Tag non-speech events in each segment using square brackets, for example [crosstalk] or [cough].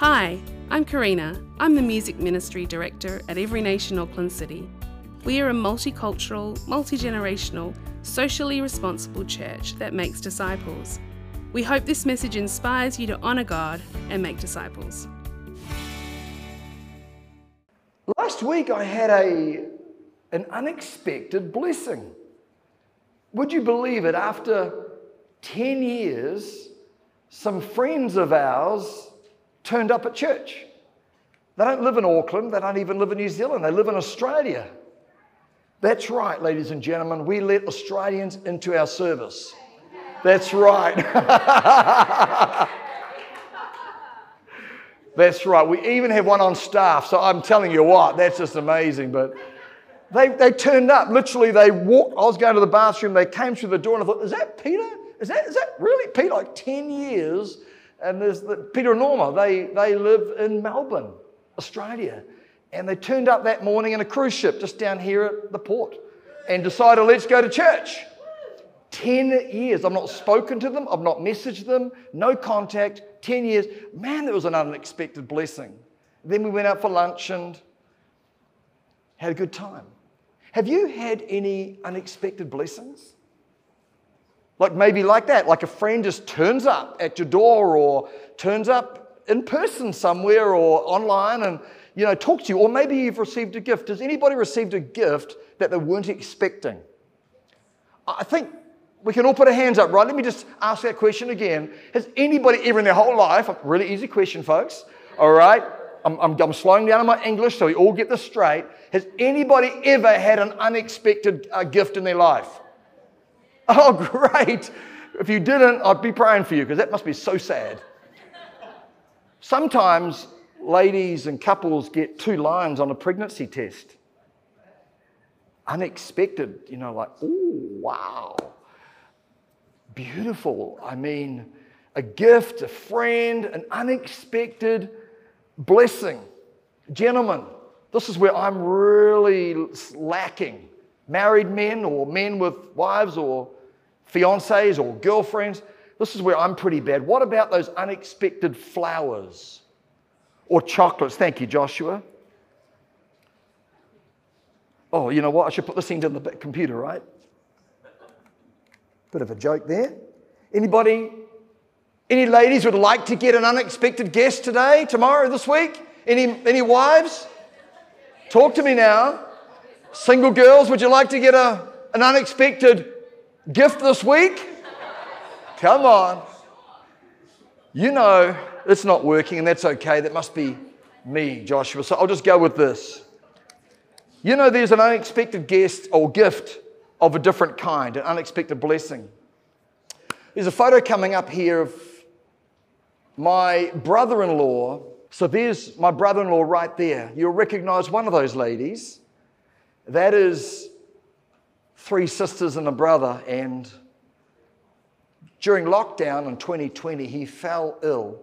Hi, I'm Karina. I'm the Music Ministry Director at Every Nation Auckland City. We are a multicultural, multi generational, socially responsible church that makes disciples. We hope this message inspires you to honour God and make disciples. Last week I had a, an unexpected blessing. Would you believe it? After 10 years, some friends of ours turned up at church. They don't live in Auckland, they don't even live in New Zealand, they live in Australia. That's right, ladies and gentlemen, we let Australians into our service. That's right. [laughs] that's right. We even have one on staff. So I'm telling you what, that's just amazing. But they, they turned up. Literally, they walked. I was going to the bathroom. They came through the door and I thought, is that Peter? Is that, is that really Peter? Like 10 years. And there's the, Peter and Norma, they, they live in Melbourne, Australia. And they turned up that morning in a cruise ship just down here at the port and decided, let's go to church. 10 years. I've not spoken to them, I've not messaged them, no contact. 10 years. Man, that was an unexpected blessing. Then we went out for lunch and had a good time. Have you had any unexpected blessings? Like maybe like that, like a friend just turns up at your door or turns up in person somewhere or online and you know talks to you, or maybe you've received a gift. Has anybody received a gift that they weren't expecting? I think we can all put our hands up, right? Let me just ask that question again. Has anybody ever in their whole life, really easy question, folks, all right? I'm, I'm, I'm slowing down on my English so we all get this straight. Has anybody ever had an unexpected uh, gift in their life? [laughs] Oh, great. If you didn't, I'd be praying for you because that must be so sad. Sometimes ladies and couples get two lines on a pregnancy test. Unexpected, you know, like, oh, wow. Beautiful. I mean, a gift, a friend, an unexpected blessing. Gentlemen, this is where I'm really lacking. Married men or men with wives or fiancés or girlfriends, this is where I'm pretty bad. What about those unexpected flowers or chocolates? Thank you, Joshua. Oh, you know what? I should put this into the computer, right? Bit of a joke there. Anybody, any ladies would like to get an unexpected guest today, tomorrow, this week? Any, any wives? Talk to me now. Single girls, would you like to get a, an unexpected gift this week? Come on. You know it's not working, and that's okay. That must be me, Joshua. So I'll just go with this. You know, there's an unexpected guest or gift of a different kind, an unexpected blessing. There's a photo coming up here of my brother in law. So there's my brother in law right there. You'll recognize one of those ladies. That is three sisters and a brother. And during lockdown in 2020, he fell ill.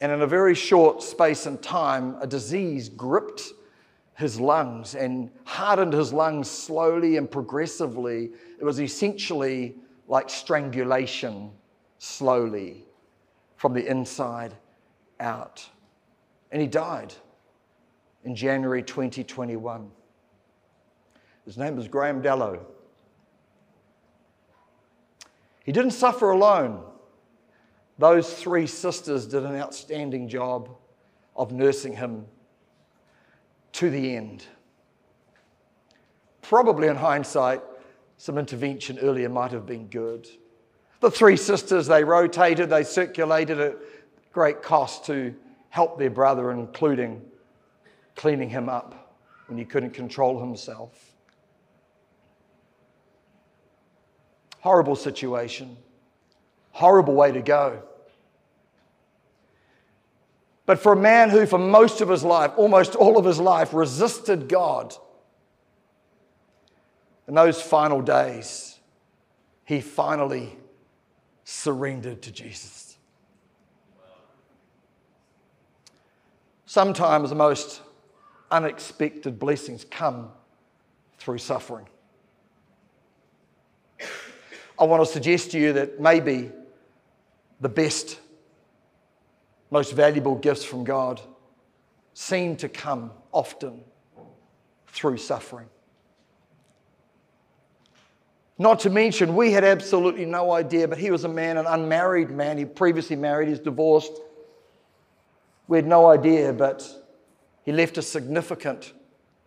And in a very short space and time, a disease gripped his lungs and hardened his lungs slowly and progressively. It was essentially like strangulation, slowly from the inside out. And he died in January 2021. His name was Graham Dallow. He didn't suffer alone. Those three sisters did an outstanding job of nursing him to the end. Probably in hindsight, some intervention earlier might have been good. The three sisters, they rotated, they circulated at great cost to help their brother, including cleaning him up when he couldn't control himself. Horrible situation, horrible way to go. But for a man who, for most of his life, almost all of his life, resisted God, in those final days, he finally surrendered to Jesus. Sometimes the most unexpected blessings come through suffering. I want to suggest to you that maybe the best most valuable gifts from God seem to come often through suffering. Not to mention, we had absolutely no idea, but he was a man, an unmarried man. He previously married, he's divorced. We had no idea, but he left a significant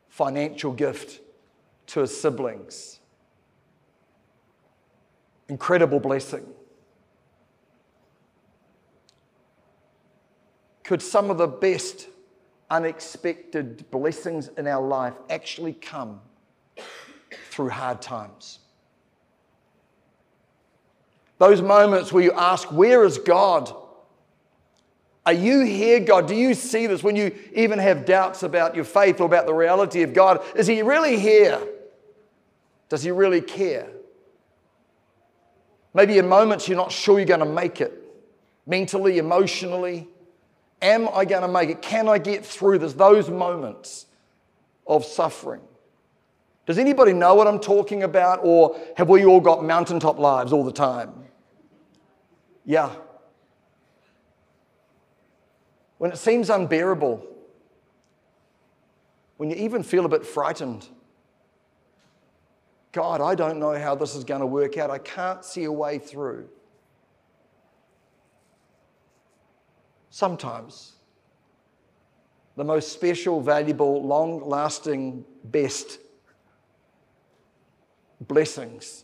financial gift to his siblings. Incredible blessing. Could some of the best unexpected blessings in our life actually come through hard times? Those moments where you ask, Where is God? Are you here, God? Do you see this when you even have doubts about your faith or about the reality of God? Is He really here? Does He really care? Maybe in moments you're not sure you're going to make it mentally, emotionally. Am I going to make it? Can I get through this? Those moments of suffering. Does anybody know what I'm talking about, or have we all got mountaintop lives all the time? Yeah. When it seems unbearable, when you even feel a bit frightened. God, I don't know how this is going to work out. I can't see a way through. Sometimes the most special, valuable, long lasting, best blessings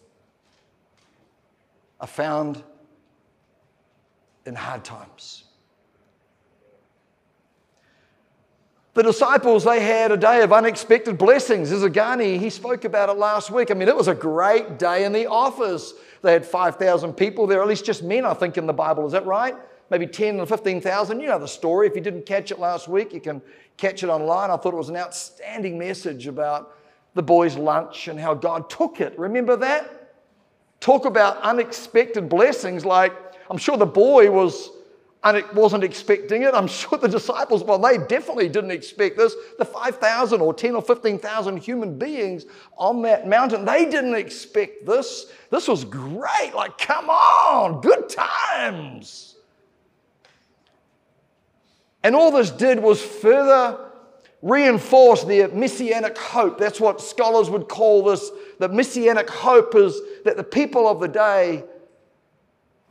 are found in hard times. The disciples, they had a day of unexpected blessings. Izagani, he spoke about it last week. I mean, it was a great day in the office. They had 5,000 people there, at least just men, I think, in the Bible. Is that right? Maybe 10 or 15,000. You know the story. If you didn't catch it last week, you can catch it online. I thought it was an outstanding message about the boys' lunch and how God took it. Remember that? Talk about unexpected blessings like I'm sure the boy was and it wasn't expecting it. I'm [laughs] sure the disciples, well, they definitely didn't expect this. The 5,000 or 10 or 15,000 human beings on that mountain, they didn't expect this. This was great. Like, come on, good times. And all this did was further reinforce their messianic hope. That's what scholars would call this. The messianic hope is that the people of the day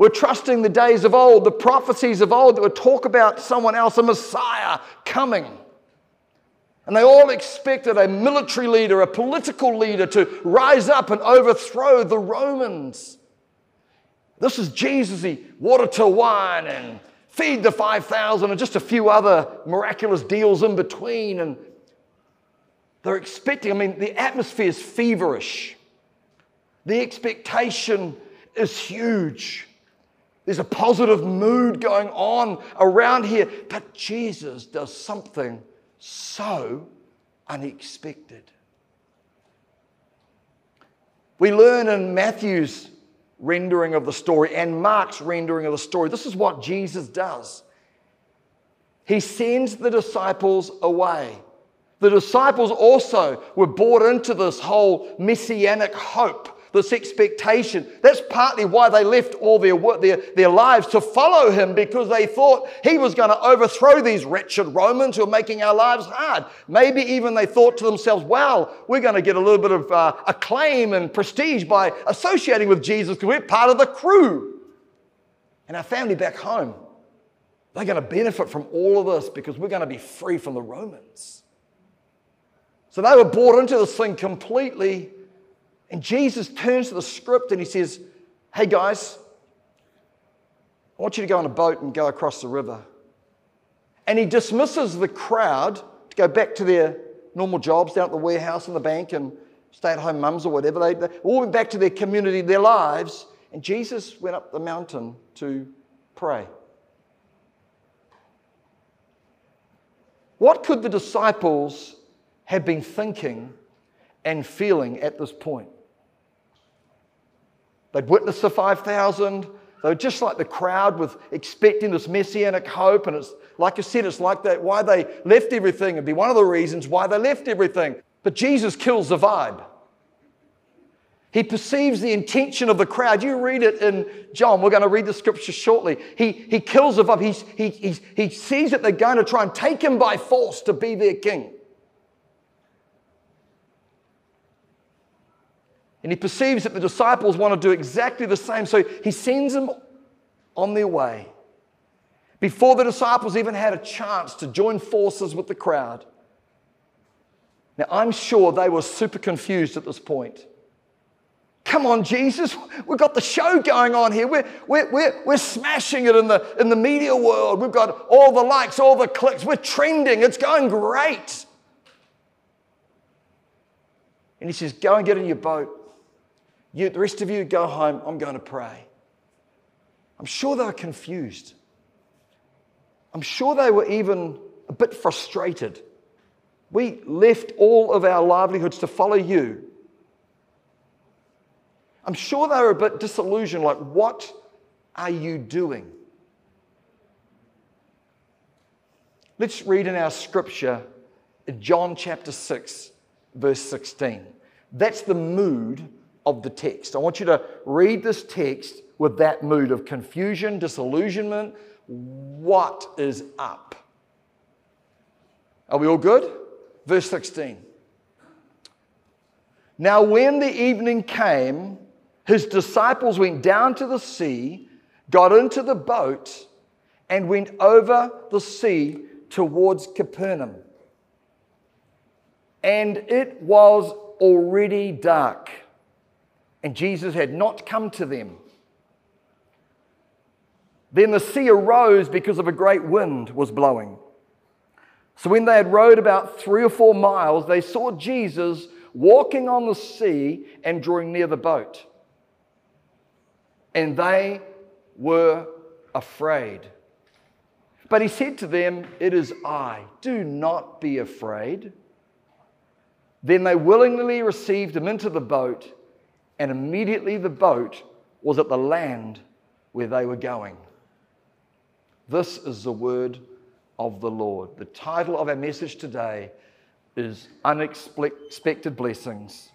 we're trusting the days of old, the prophecies of old that would talk about someone else, a Messiah coming. And they all expected a military leader, a political leader to rise up and overthrow the Romans. This is Jesus, he water to wine and feed the 5,000 and just a few other miraculous deals in between. And they're expecting, I mean, the atmosphere is feverish. The expectation is huge. There's a positive mood going on around here. But Jesus does something so unexpected. We learn in Matthew's rendering of the story and Mark's rendering of the story, this is what Jesus does. He sends the disciples away. The disciples also were brought into this whole messianic hope this expectation. That's partly why they left all their, their, their lives to follow him because they thought he was going to overthrow these wretched Romans who are making our lives hard. Maybe even they thought to themselves, well, we're going to get a little bit of uh, acclaim and prestige by associating with Jesus because we're part of the crew. And our family back home, they're going to benefit from all of this because we're going to be free from the Romans. So they were bought into this thing completely and Jesus turns to the script and he says, Hey guys, I want you to go on a boat and go across the river. And he dismisses the crowd to go back to their normal jobs down at the warehouse and the bank and stay at home mums or whatever. They, they all went back to their community, their lives. And Jesus went up the mountain to pray. What could the disciples have been thinking and feeling at this point? They'd witnessed the 5,000. They were just like the crowd with expecting this messianic hope. And it's like I said, it's like that why they left everything. It'd be one of the reasons why they left everything. But Jesus kills the vibe. He perceives the intention of the crowd. You read it in John. We're going to read the scripture shortly. He, he kills the vibe. He, he's, he sees that they're going to try and take him by force to be their king. And he perceives that the disciples want to do exactly the same. So he sends them on their way. Before the disciples even had a chance to join forces with the crowd. Now, I'm sure they were super confused at this point. Come on, Jesus, we've got the show going on here. We're, we're, we're, we're smashing it in the, in the media world. We've got all the likes, all the clicks. We're trending. It's going great. And he says, Go and get in your boat. You, the rest of you, go home. I'm going to pray. I'm sure they were confused. I'm sure they were even a bit frustrated. We left all of our livelihoods to follow you. I'm sure they were a bit disillusioned like, what are you doing? Let's read in our scripture John chapter 6, verse 16. That's the mood of the text. I want you to read this text with that mood of confusion, disillusionment. What is up? Are we all good? Verse 16. Now, when the evening came, his disciples went down to the sea, got into the boat, and went over the sea towards Capernaum. And it was already dark, and Jesus had not come to them. Then the sea arose because of a great wind was blowing. So when they had rowed about three or four miles, they saw Jesus walking on the sea and drawing near the boat and they were afraid. But he said to them, It is I, do not be afraid. Then they willingly received him into the boat, and immediately the boat was at the land where they were going. This is the word of the Lord. The title of our message today is Unexpected Blessings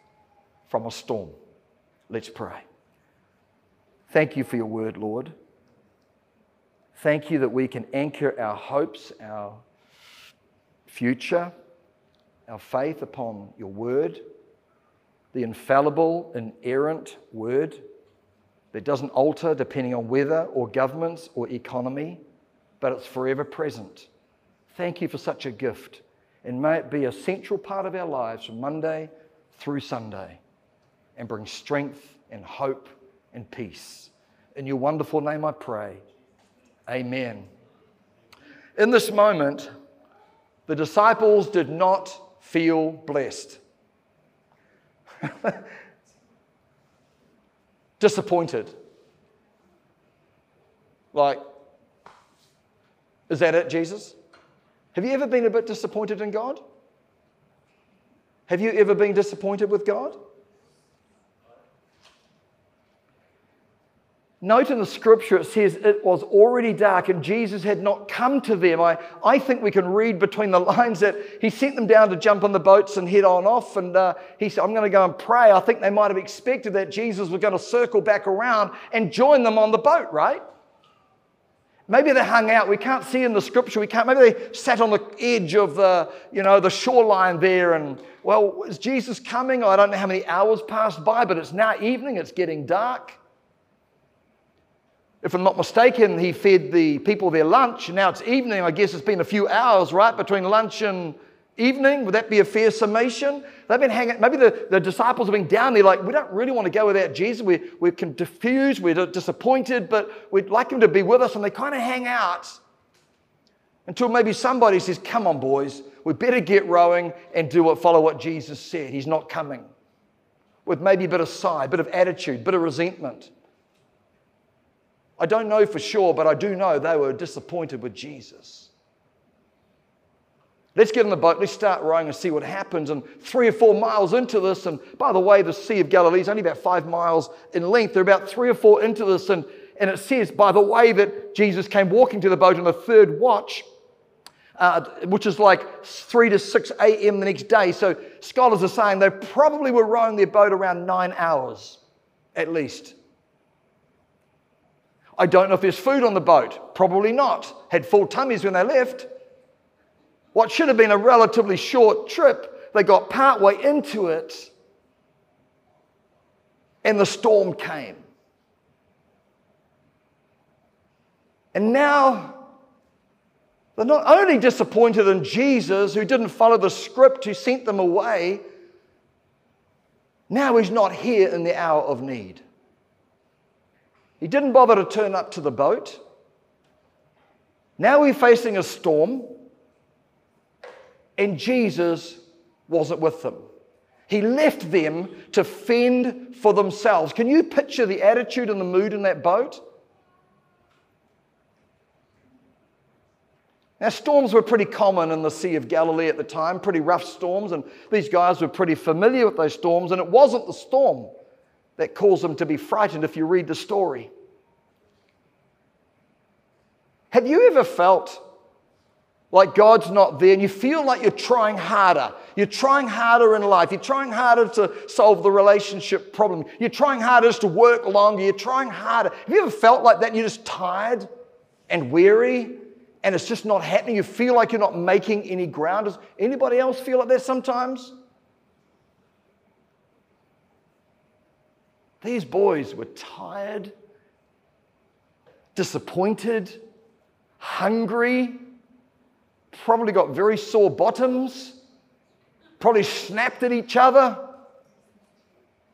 from a Storm. Let's pray. Thank you for your word, Lord. Thank you that we can anchor our hopes, our future, our faith upon your word, the infallible, inerrant word that doesn't alter depending on weather or governments or economy, but it's forever present. Thank you for such a gift. And may it be a central part of our lives from Monday through Sunday and bring strength and hope and peace. In your wonderful name I pray. Amen. In this moment, the disciples did not feel blessed. [laughs] Disappointed. Like, is that it, Jesus? Have you ever been a bit disappointed in God? Have you ever been disappointed with God? Note in the scripture it says it was already dark and Jesus had not come to them. I, I think we can read between the [laughs] lines that he sent them down to jump on the boats and head on off. And uh, he said, I'm going to go and pray. I think they might have expected that Jesus was going to circle back around and join them on the boat, right? Maybe they hung out. We can't see in the scripture. We can't. Maybe they sat on the edge of the, you know, the shoreline there. And well, is Jesus coming? I don't know how many hours passed by, but it's now evening. It's getting dark. If I'm not mistaken, he fed the people their lunch. Now it's evening. I guess it's been a few hours, right, between lunch and evening. Would that be a fair summation? They've been hanging, maybe the, the disciples have been down there like, we don't really want to go without Jesus. We're, we're confused, we're disappointed, but we'd like him to be with us. And they kind of hang out until maybe somebody says, come on, boys, we better get rowing and do what, follow what Jesus said. He's not coming. With maybe a bit of sigh, a bit of attitude, a bit of resentment. I don't know for sure, but I do know they were disappointed with Jesus. Let's get in the boat, let's start rowing and see what happens. And three or four miles into this, and by the way, the Sea of Galilee is only about five miles in length. They're about three or four into this, and, and it says, by the way, that Jesus came walking to the boat in the third watch. uh, which is like 3 to 6 a.m. the next day. So scholars are saying they probably were rowing their boat around nine hours at least. I don't know if there's food on the boat. Probably not. Had full tummies when they left. What should have been a relatively short trip, they got partway into it and the storm came. And now they're not only disappointed in Jesus, who didn't follow the script, who sent them away, now he's not here in the hour of need. He didn't bother to turn up to the boat. Now we're facing a storm, and Jesus wasn't with them. He left them to fend for themselves. Can you picture the attitude and the mood in that boat? Now, storms were pretty common in the Sea of Galilee at the time, pretty rough storms, and these guys were pretty familiar with those storms, and it wasn't the storm that caused them to be frightened if you read the story. Have you ever felt like God's not there and you feel like you're trying harder? You're trying harder in life. You're trying harder to solve the relationship problem. You're trying harder to work longer. You're trying harder. Have you ever felt like that you're just tired and weary and it's just not happening? You feel like you're not making any ground. Does anybody else feel like that sometimes? These boys were tired, disappointed, hungry, probably got very sore bottoms, probably snapped at each other.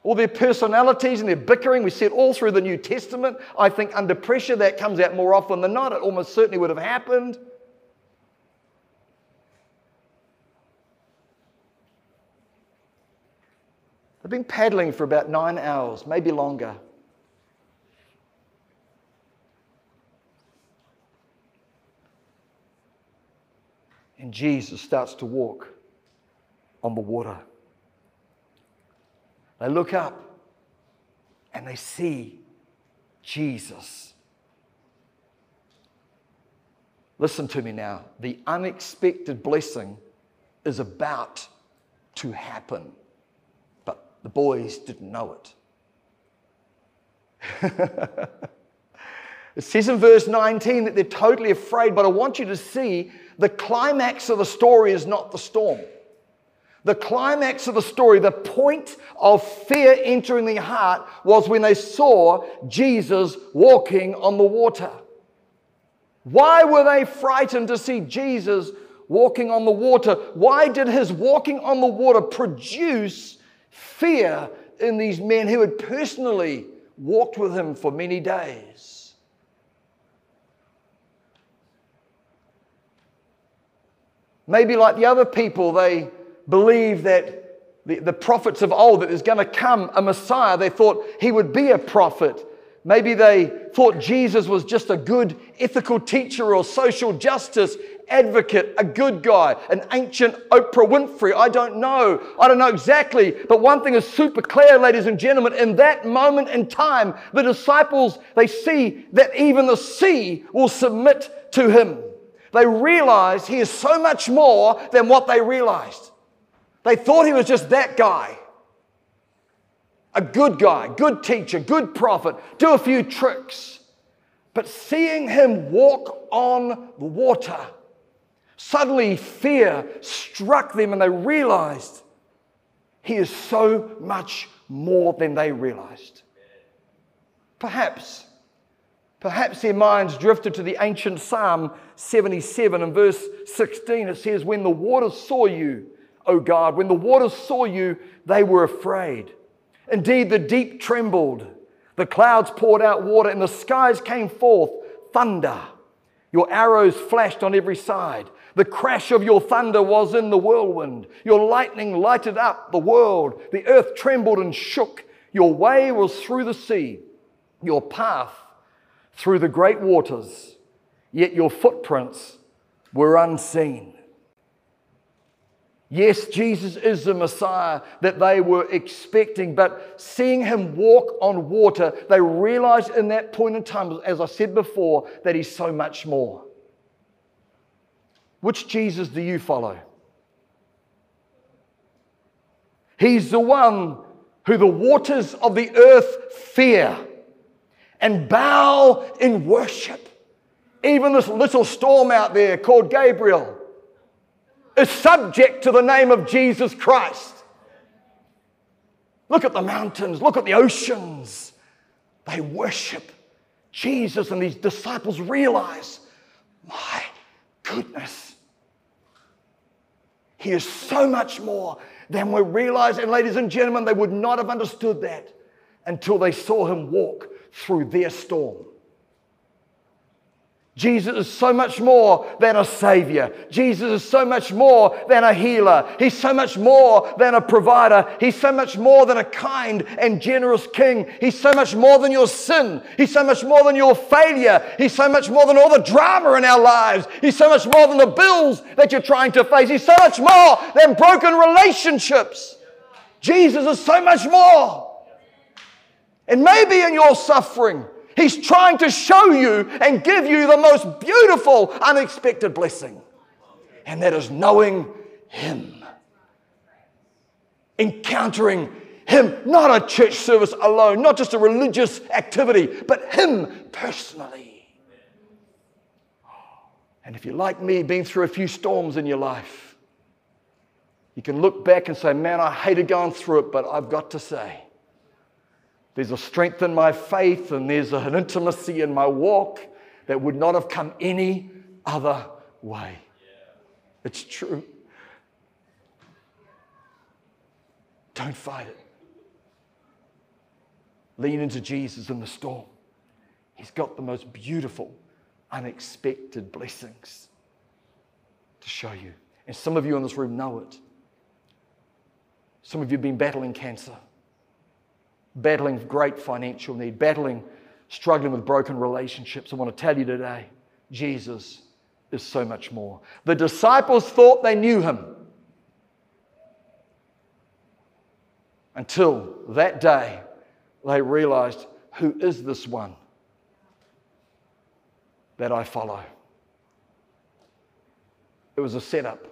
All their personalities and their bickering, we see it all through the New Testament. I think under pressure that comes out more often than not. It almost certainly would have happened. They've been paddling for about nine hours, maybe longer. And Jesus starts to walk on the water. They look up and they see Jesus. Listen to me now. The unexpected blessing is about to happen, the boys didn't know it. [laughs] it says in verse 19 that they're totally afraid, but I want you to see the climax of the story is not the storm. The climax of the story, the point of fear entering the heart, was when they saw Jesus walking on the water. Why were they frightened to see Jesus walking on the water? Why did his walking on the water produce fear in these men who had personally walked with him for many days? Maybe like the other people, they believed that the, the prophets of old, that there's going to come a Messiah. They thought he would be a prophet. Maybe they thought Jesus was just a good ethical teacher or social justice advocate, a good guy, an ancient Oprah Winfrey. I don't know. I don't know exactly. But one thing is super clear, ladies and gentlemen. In that moment in time, the disciples, they see that even the sea will submit to him. They realize he is so much more than what they realized. They thought he was just that guy. A good guy, good teacher, good prophet, do a few tricks. But seeing him walk on the water, suddenly fear struck them and they realized he is so much more than they realized. Perhaps Perhaps their minds drifted to the ancient Psalm 77 and verse 16. It says, When the waters saw you, O God, when the waters saw you, they were afraid. Indeed, the deep trembled. The clouds poured out water, and the skies came forth thunder. Your arrows flashed on every side. The crash of your thunder was in the whirlwind. Your lightning lighted up the world. The earth trembled and shook. Your way was through the sea. Your path through the great waters, yet your footprints were unseen. Yes, Jesus is the Messiah that they were expecting, but seeing him walk on water, they realized in that point in time, as I said before, that he's so much more. Which Jesus do you follow? He's the one who the waters of the earth fear and bow in worship. Even this little storm out there called Gabrielle is subject to the name of Jesus Christ. Look at the mountains, look at the oceans. They worship Jesus, and these disciples realize, my goodness, He is so much more than we realize. And, ladies and gentlemen, they would not have understood that until they saw Him walk through their storm. Jesus is so much more than a savior. Jesus is so much more than a healer. He's so much more than a provider. He's so much more than a kind and generous king. He's so much more than your sin. He's so much more than your failure. He's so much more than all the drama in our lives. He's so much more than the bills that you're trying to face. He's so much more than broken relationships. Jesus is so much more. And maybe in your suffering, He's trying to show you and give you the most beautiful, unexpected blessing. And that is knowing Him, encountering Him, not a church service alone, not just a religious activity, but Him personally. And if you're like me, been through a few storms in your life, you can look back and say, Man, I hated going through it, but I've got to say, there's a strength in my faith and there's an intimacy in my walk that would not have come any other way. It's true. Don't fight it. Lean into Jesus in the storm. He's got the most beautiful, unexpected blessings to show you. And some of you in this room know it. Some of you have been battling cancer battling great financial need, battling, struggling with broken relationships. I want to tell you today Jesus is so much more. The disciples thought they knew him until that day they realized who is this one that I follow? It was a setup.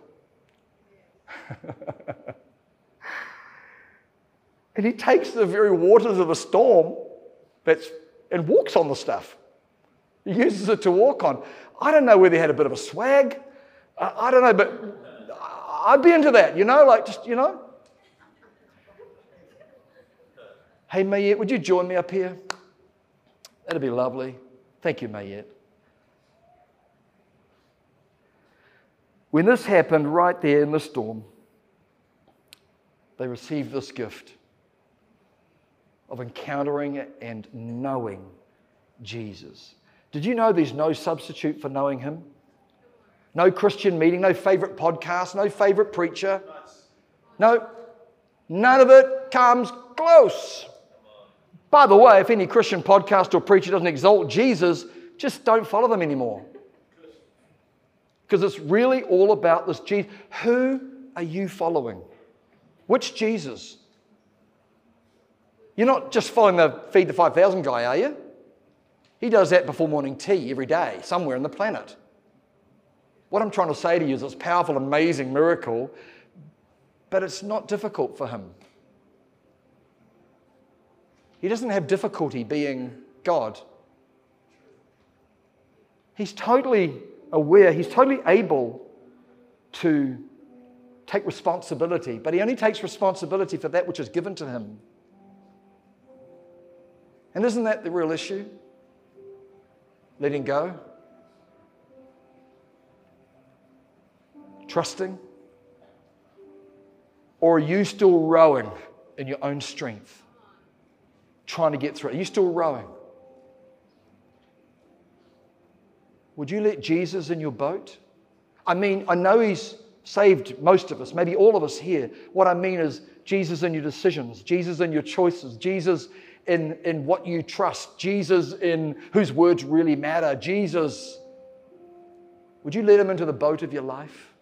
[laughs] And he takes the very waters of a storm that's, and walks on the stuff. He uses it to walk on. I don't know whether he had a bit of a swag. I, I don't know, but I'd be into that, you know, like just, you know. Hey, Mayette, would you join me up here? That'd be lovely. Thank you, Mayette. When this happened right there in the storm, they received this gift of encountering and knowing Jesus. Did you know there's no substitute for knowing Him? No Christian meeting, no favorite podcast, no favorite preacher. No, none of it comes close. By the way, if any Christian podcast or preacher doesn't exalt Jesus, just don't follow them anymore. Because it's really all about this Jesus. Who are you following? Which Jesus? You're not just following the Feed the 5,000 guy, are you? He does that before morning tea every day, somewhere on the planet. What I'm trying to say to you is it's a powerful, amazing miracle, but it's not difficult for him. He doesn't have difficulty being God. He's totally aware, he's totally able to take responsibility, but he only takes responsibility for that which is given to him. And isn't that the real issue? Letting go? Trusting? Or are you still rowing in your own strength? Trying to get through? Are you still rowing? Would you let Jesus in your boat? I mean, I know He's saved most of us, maybe all of us here. What I mean is Jesus in your decisions, Jesus in your choices, Jesus in, in what you trust, Jesus in whose words really matter, Jesus. Would you let him into the boat of your life?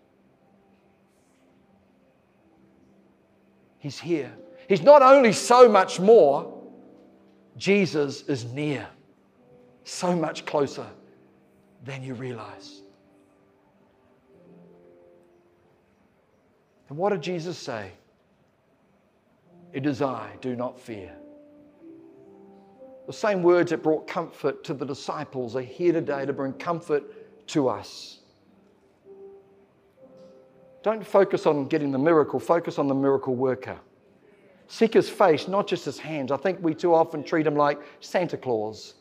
He's here. He's not only so much more, Jesus is near, so much closer than you realize. And what did Jesus say? It is I, do not fear. The same words that brought comfort to the disciples are here today to bring comfort to us. Don't focus on getting the miracle, focus on the miracle worker. Seek his face, not just his hands. I think we too often treat him like Santa Claus.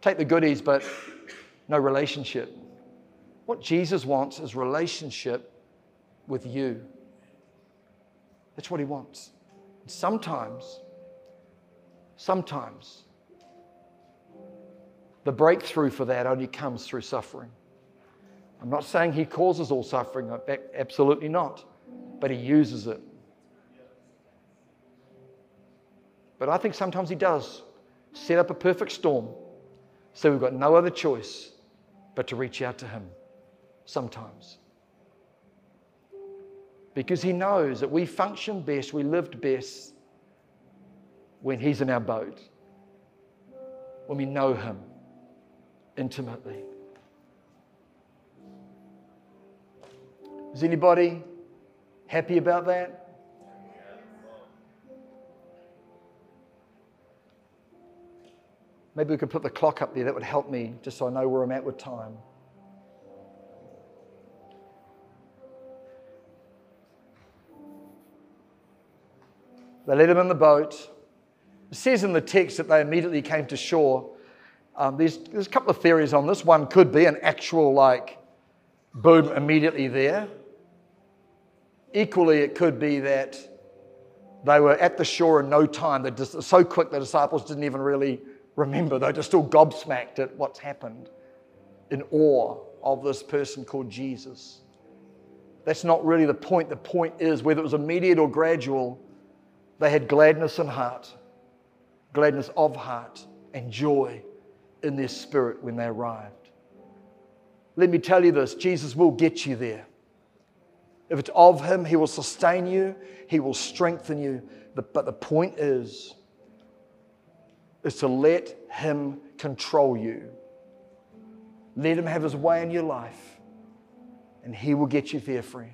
Take the goodies, but no relationship. What Jesus wants is relationship with you. That's what he wants. Sometimes, sometimes, the breakthrough for that only comes through suffering. I'm not saying he causes all suffering, absolutely not, but he uses it. But I think sometimes he does set up a perfect storm, so we've got no other choice but to reach out to him sometimes. Because he knows that we function best, we lived best when he's in our boat, when we know him intimately. Is anybody happy about that? Maybe we could put the clock up there. That would help me just so I know where I'm at with time. They let him in the boat. It says in the text that they immediately came to shore. Um, there's, there's a couple of theories on this. One could be an actual, like, boom, immediately there. Equally, it could be that they were at the shore in no time. They're just so quick the disciples didn't even really remember. They're just still gobsmacked at what's happened, in awe of this person called Jesus. That's not really the point. The point is whether it was immediate or gradual, they had gladness in heart, gladness of heart, and joy in their spirit when they arrived. Let me tell you this Jesus will get you there. If it's of Him, He will sustain you, He will strengthen you. But the point is, is to let Him control you. Let Him have His way in your life, and He will get you there, friend.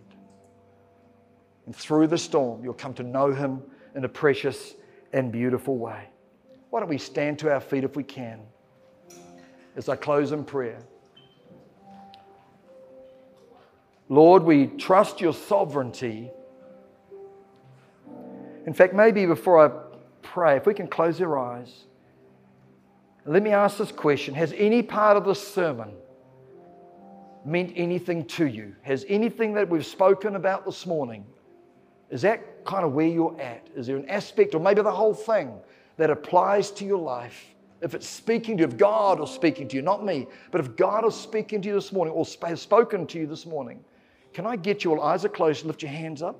And through the storm, you'll come to know Him in a precious and beautiful way. Why don't we stand to our feet if we can as I close in prayer? Lord, we trust your sovereignty. In fact, maybe before I pray, if we can close our eyes, let me ask this question Has any part of this sermon meant anything to you? Has anything that we've spoken about this morning, is that kind of where you're at? Is there an aspect, or maybe the whole thing, that applies to your life? If it's speaking to you, if God is speaking to you, not me, but if God is speaking to you this morning or has spoken to you this morning, can I get you all eyes are closed, lift your hands up?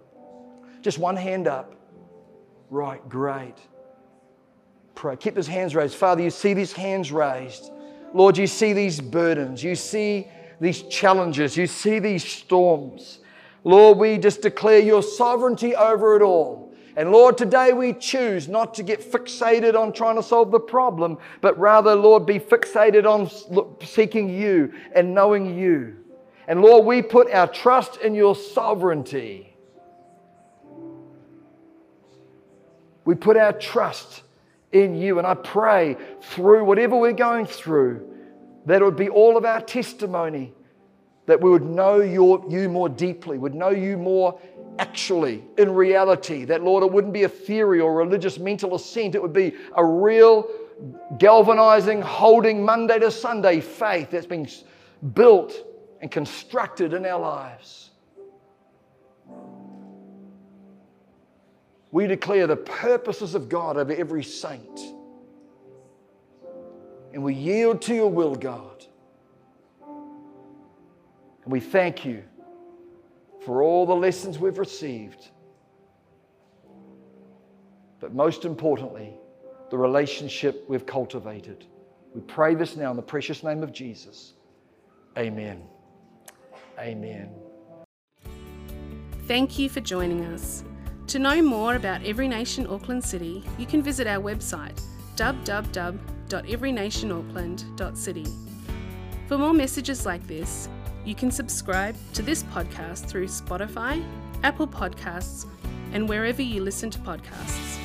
Just one hand up. Right, great. Pray. Keep those hands raised. Father, you see these hands raised. Lord, you see these burdens. You see these challenges. You see these storms. Lord, we just declare your sovereignty over it all. And Lord, today we choose not to get fixated on trying to solve the problem, but rather, Lord, be fixated on seeking you and knowing you. And Lord, we put our trust in your sovereignty. We put our trust in you. And I pray through whatever we're going through, that it would be all of our testimony, that we would know your, you more deeply, would know you more actually in reality. That, Lord, it wouldn't be a theory or religious mental assent, it would be a real galvanizing, holding Monday to Sunday faith that's been built and constructed in our lives. We declare the purposes of God over every saint. And we yield to your will, God. And we thank you for all the lessons we've received. But most importantly, the relationship we've cultivated. We pray this now in the precious name of Jesus. Amen. Amen. Thank you for joining us. To know more about Every Nation Auckland City, you can visit our website www.everynationauckland.city. For more messages like this, you can subscribe to this podcast through Spotify, Apple Podcasts, and wherever you listen to podcasts.